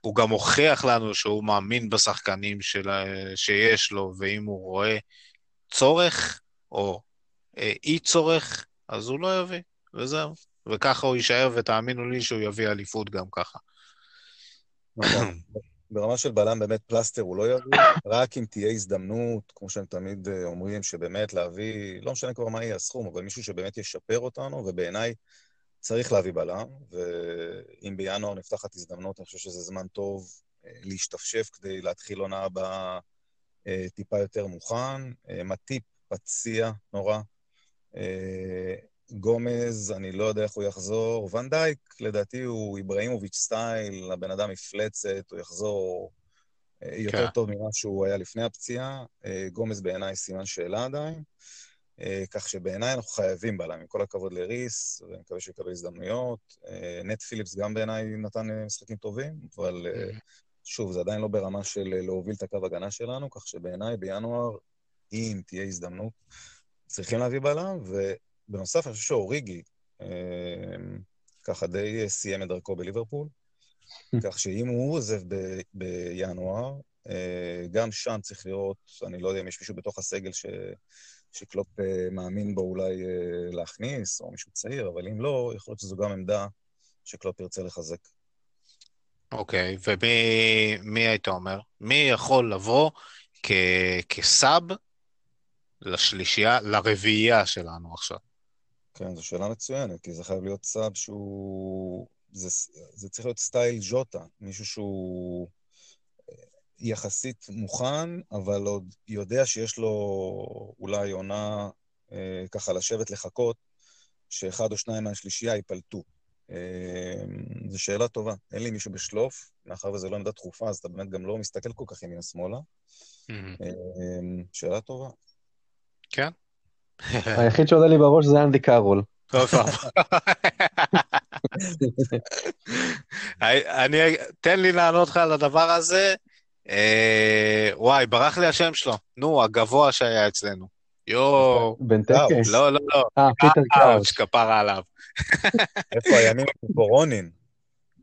הוא גם הוכיח לנו שהוא מאמין בשחקנים של, שיש לו, ואם הוא רואה צורך או אה, אי צורך, אז הוא לא יביא, וזהו. וככה הוא יישאר, ותאמינו לי שהוא יביא אליפות גם ככה. נכון. (coughs) ברמה של בלם באמת פלסטר הוא לא יביא, רק אם תהיה הזדמנות, כמו שהם תמיד אה, אומרים, שבאמת להביא, לא משנה כבר מה יהיה הסכום, אבל מישהו שבאמת ישפר אותנו, ובעיניי צריך להביא בלם, ואם בינואר נפתחת הזדמנות, אני חושב שזה זמן טוב אה, להשתפשף כדי להתחיל עונה הבאה אה, טיפה יותר מוכן. אה, מטיפ פציע נורא. גומז, אני לא יודע איך הוא יחזור. ונדייק, לדעתי הוא איבראימוביץ' סטייל, הבן אדם מפלצת, הוא יחזור יותר כן. טוב ממה שהוא היה לפני הפציעה. גומז בעיניי סימן שאלה עדיין. אה, כך שבעיניי אנחנו חייבים בלם, עם כל הכבוד לריס, ואני מקווה שהוא יקבל הזדמנויות. נט פיליפס גם בעיניי נתן משחקים טובים, אבל שוב, זה עדיין לא ברמה של להוביל את הקו הגנה שלנו, כך שבעיניי בינואר, אם תהיה הזדמנות, צריכים להביא בלם, ובנוסף, אני חושב שאוריגי ככה די סיים את דרכו בליברפול. (laughs) כך שאם הוא עוזב ב- בינואר, אה, גם שם צריך לראות, אני לא יודע אם יש מישהו בתוך הסגל ש... שקלופ אה, מאמין בו אולי אה, להכניס, או מישהו צעיר, אבל אם לא, יכול להיות שזו גם עמדה שקלופ ירצה לחזק. אוקיי, okay, ומי היית אומר? מי יכול לבוא כ... כסאב לשלישייה, לרביעייה שלנו עכשיו? כן, זו שאלה מצוינת, כי זה חייב להיות סאב שהוא זה, זה צריך להיות סטייל ז'וטה, מישהו שהוא יחסית מוכן, אבל עוד יודע שיש לו אולי עונה אה, ככה לשבת לחכות, שאחד או שניים מהשלישייה ייפלטו. אה, זו שאלה טובה. אין לי מישהו בשלוף, מאחר וזו לא עמדה דחופה, אז אתה באמת גם לא מסתכל כל כך ימינה-שמאלה. אה, שאלה טובה. כן. (laughs) היחיד שעולה לי בראש זה אנדי קארול. (laughs) (laughs) אני, תן לי לענות לך על הדבר הזה. אה, וואי, ברח לי השם שלו. נו, הגבוה שהיה אצלנו. יואו. בנטקה? לא, לא, לא. אה, פיטר קראוץ'. כפרה עליו. איפה הימים וורונין?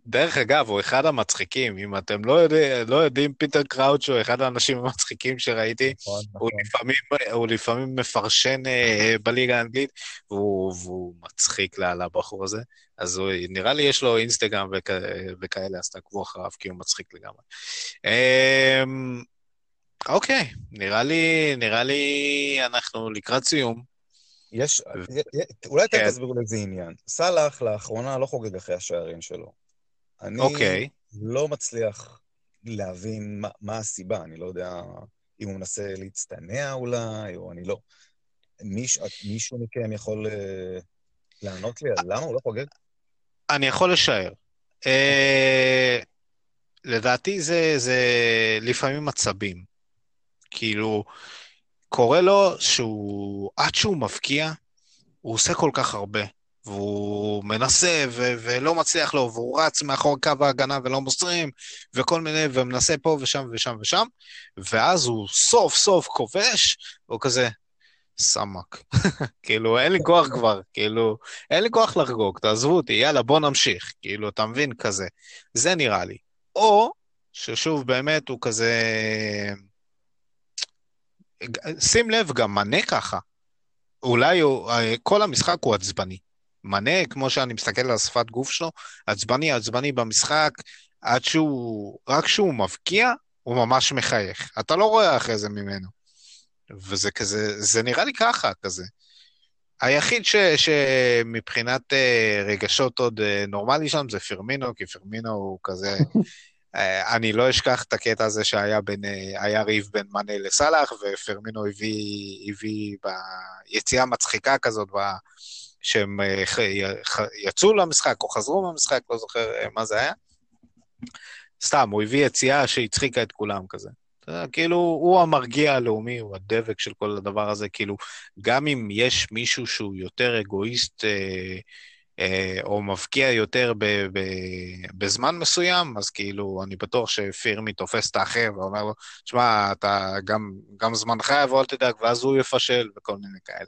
דרך אגב, הוא אחד המצחיקים. אם אתם לא, יודע, לא יודעים, פיטר קראוץ' הוא אחד האנשים המצחיקים שראיתי. נכון, נכון. הוא, לפעמים, הוא לפעמים מפרשן uh, בליגה האנגלית, והוא, והוא מצחיק לה, לבחור הזה. אז הוא, נראה לי יש לו אינסטגרם וכ, וכאלה, אז תעקבו אחריו, כי הוא מצחיק לגמרי. Um, אוקיי, נראה לי, נראה לי אנחנו לקראת סיום. יש, אולי אתם כן. תסבירו לאיזה עניין. סאלח לאחרונה לא חוגג אחרי השערים שלו. אני okay. אוקיי. לא מצליח להבין מה, מה הסיבה, אני לא יודע אם הוא מנסה להצטנע אולי, או אני לא. מיש, מישהו מכם יכול uh, לענות לי על למה הוא לא חוגג? אני יכול לשער. Uh, לדעתי זה, זה לפעמים עצבים. כאילו, קורה לו שהוא, עד שהוא מבקיע, הוא עושה כל כך הרבה. והוא מנסה ו- ולא מצליח לו, והוא רץ מאחור קו ההגנה ולא מוסרים, וכל מיני, ומנסה פה ושם ושם ושם, ואז הוא סוף סוף כובש, והוא כזה, סמק. (laughs) כאילו, אין לי כוח כבר, כאילו, אין לי כוח לחגוג, תעזבו אותי, יאללה, בוא נמשיך. כאילו, אתה מבין? כזה. זה נראה לי. או, ששוב, באמת, הוא כזה... שים לב, גם מנה ככה. אולי הוא, כל המשחק הוא עצבני. מנה, כמו שאני מסתכל על השפת גוף שלו, עצבני עצבני במשחק, עד שהוא, רק כשהוא מבקיע, הוא ממש מחייך. אתה לא רואה אחרי זה ממנו. וזה כזה, זה נראה לי ככה, כזה. היחיד ש, שמבחינת uh, רגשות עוד uh, נורמלי שם זה פרמינו, כי פרמינו הוא כזה... uh, (laughs) אני לא אשכח את הקטע הזה שהיה בין, היה ריב בין מאנה לסאלח, ופרמינו הביא, הביא ביציאה מצחיקה כזאת, שהם אה, יצאו למשחק או חזרו מהמשחק, לא זוכר אה, מה זה היה. סתם, הוא הביא יציאה שהצחיקה את כולם כזה. כאילו, הוא המרגיע הלאומי, הוא הדבק של כל הדבר הזה. כאילו, גם אם יש מישהו שהוא יותר אגואיסט אה, אה, או מבקיע יותר ב, ב, בזמן מסוים, אז כאילו, אני בטוח שפירמי תופס את האחר ואומר לו, שמע, אתה גם, גם זמנך יבוא, אל תדאג, ואז הוא יפשל וכל מיני כאלה.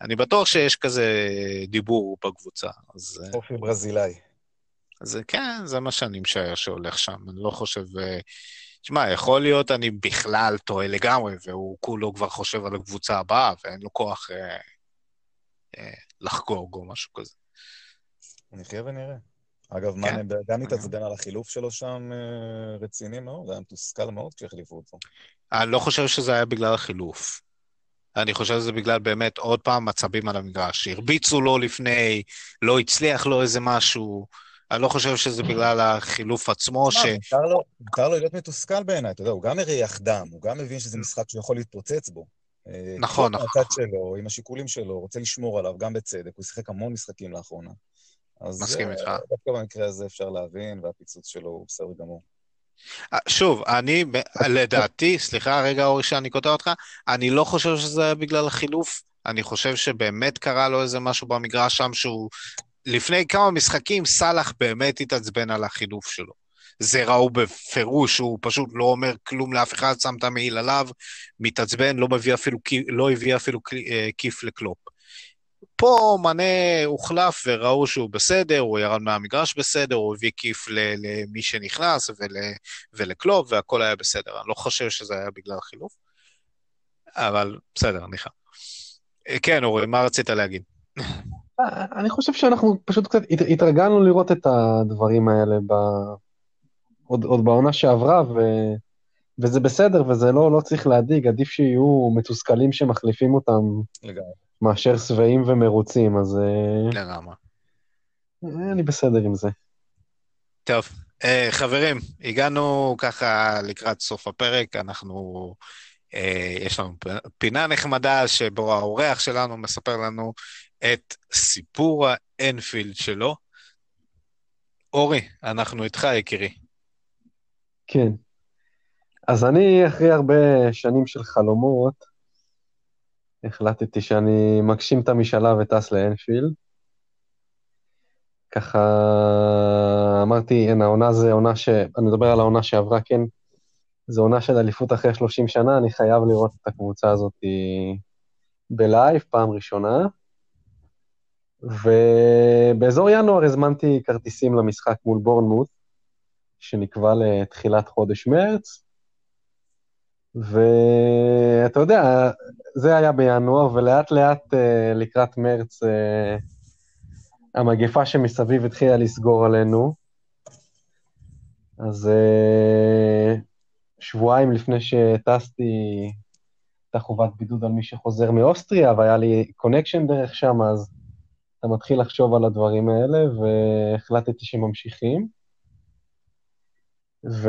אני בטוח שיש כזה דיבור בקבוצה. אז... אה, אופי ברזילאי. אז כן, זה מה שאני משער שהולך שם. אני לא חושב... תשמע, אה, יכול להיות אני בכלל טועה לגמרי, והוא כולו כבר חושב על הקבוצה הבאה, ואין לו כוח אה, אה, לחגוג או משהו כזה. נחיה ונראה. אגב, כן. מאנה גם התעצבן על החילוף שלו שם אה, רציני מאוד, היה מתוסכל מאוד כשהחליפו אותו. אני לא חושב שזה היה בגלל החילוף. אני חושב שזה בגלל באמת עוד פעם מצבים על המגרש. הרביצו לו לפני, לא הצליח לו איזה משהו. אני לא חושב שזה בגלל החילוף עצמו, ש... מותר לו, להיות מתוסכל בעיניי, אתה יודע, הוא גם מריח דם, הוא גם מבין שזה משחק שהוא יכול להתפוצץ בו. נכון, נכון. מהצד שלו, עם השיקולים שלו, רוצה לשמור עליו, גם בצדק, הוא שיחק המון משחקים לאחרונה. מסכים איתך. אז דווקא במקרה הזה אפשר להבין, והפיצוץ שלו הוא בסדר גמור. שוב, אני, לדעתי, סליחה רגע אורי שאני קוטע אותך, אני לא חושב שזה היה בגלל החילוף, אני חושב שבאמת קרה לו איזה משהו במגרש שם שהוא... לפני כמה משחקים סאלח באמת התעצבן על החילוף שלו. זה ראו בפירוש, הוא פשוט לא אומר כלום לאף אחד, שם את המעיל עליו, מתעצבן, לא, מביא אפילו, לא הביא אפילו כיף לקלופ. פה מנה הוחלף וראו שהוא בסדר, הוא ירד מהמגרש בסדר, הוא הביא כיף למי שנכנס ול, ולקלופ, והכל היה בסדר. אני לא חושב שזה היה בגלל חילוף, אבל בסדר, ניחא. כן, אורי, מה רצית להגיד? אני חושב שאנחנו פשוט קצת התרגלנו לראות את הדברים האלה ב... עוד, עוד בעונה שעברה, ו... וזה בסדר, וזה לא, לא צריך להדאיג, עדיף שיהיו מתוסכלים שמחליפים אותם. לגמרי. מאשר שבעים ומרוצים, אז... אה, לגמרי. אה, אני בסדר עם זה. טוב, uh, חברים, הגענו ככה לקראת סוף הפרק, אנחנו, uh, יש לנו פינה נחמדה שבו האורח שלנו מספר לנו את סיפור האנפילד שלו. אורי, אנחנו איתך, יקירי. כן. אז אני, אחרי הרבה שנים של חלומות, החלטתי שאני מגשים את המשאלה וטס לאנפילד. ככה אמרתי, אין, העונה זה עונה ש... אני מדבר על העונה שעברה, כן? זו עונה של אליפות אחרי 30 שנה, אני חייב לראות את הקבוצה הזאת בלייב, פעם ראשונה. ובאזור ינואר הזמנתי כרטיסים למשחק מול בורנמוט, שנקבע לתחילת חודש מרץ, ואתה יודע, זה היה בינואר, ולאט לאט uh, לקראת מרץ uh, המגפה שמסביב התחילה לסגור עלינו. אז uh, שבועיים לפני שטסתי, הייתה חובת בידוד על מי שחוזר מאוסטריה, והיה לי קונקשן דרך שם, אז אתה מתחיל לחשוב על הדברים האלה, והחלטתי שממשיכים. וערב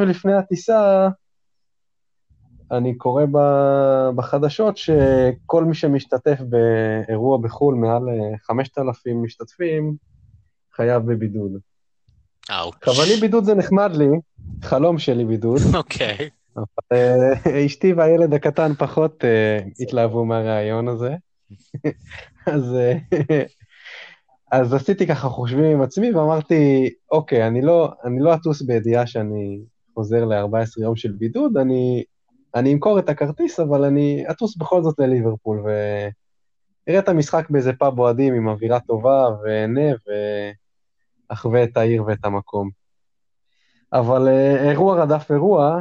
לפני הטיסה, אני קורא בחדשות שכל מי שמשתתף באירוע בחו"ל, מעל 5,000 משתתפים, חייב בבידוד. אאוץ'. חבלי בידוד זה נחמד לי, חלום שלי בידוד. (laughs) אוקיי. אה, אשתי והילד הקטן פחות אה, התלהבו מהרעיון הזה. (laughs) אז אה, אז עשיתי ככה חושבים עם עצמי ואמרתי, אוקיי, אני לא, אני לא אטוס בידיעה שאני חוזר ל-14 יום של בידוד, אני, אני אמכור את הכרטיס, אבל אני אטוס בכל זאת לליברפול, ואראה את המשחק באיזה פאב אוהדים עם אווירה טובה, ואהנה, ואחווה את העיר ואת המקום. אבל אה, אירוע רדף אירוע,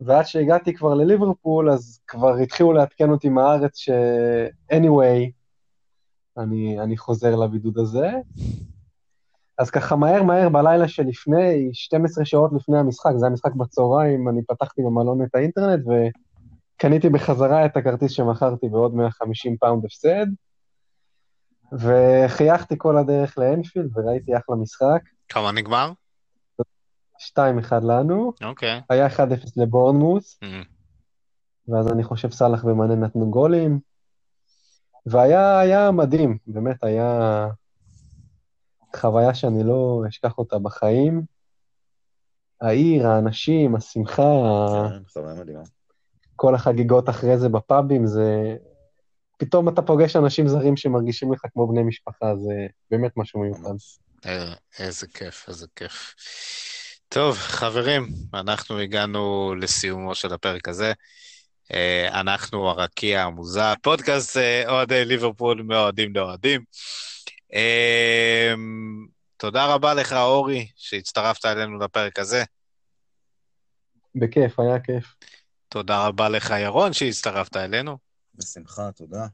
ועד שהגעתי כבר לליברפול, אז כבר התחילו לעדכן אותי מהארץ ש-anyway, אני, אני חוזר לבידוד הזה. אז ככה מהר מהר בלילה שלפני, 12 שעות לפני המשחק, זה היה משחק בצהריים, אני פתחתי במלון את האינטרנט וקניתי בחזרה את הכרטיס שמכרתי בעוד 150 פאונד הפסד, וחייכתי כל הדרך לאנפילד וראיתי אחלה משחק. כמה נגמר? 2-1 לנו. אוקיי. Okay. היה 1-0 לבורנמות', mm-hmm. ואז אני חושב סאלח ומאנה נתנו גולים. והיה מדהים, באמת היה חוויה שאני לא אשכח אותה בחיים. העיר, האנשים, השמחה, כן. כל החגיגות אחרי זה בפאבים, זה... פתאום אתה פוגש אנשים זרים שמרגישים לך כמו בני משפחה, זה באמת משהו מיוחד. אה, איזה כיף, איזה כיף. טוב, חברים, אנחנו הגענו לסיומו של הפרק הזה. אה, אנחנו הרקיע המוזר, פודקאסט אה, אוהדי ליברפול מאוהדים לאוהדים. אה, תודה רבה לך, אורי, שהצטרפת אלינו לפרק הזה. בכיף, היה כיף. תודה רבה לך, ירון, שהצטרפת אלינו. בשמחה, תודה.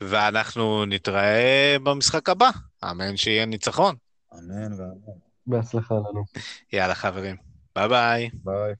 ואנחנו נתראה במשחק הבא. אמן שיהיה ניצחון. אמן ואמן. בהצלחה לנו. יאללה, חברים. ביי ביי. ביי.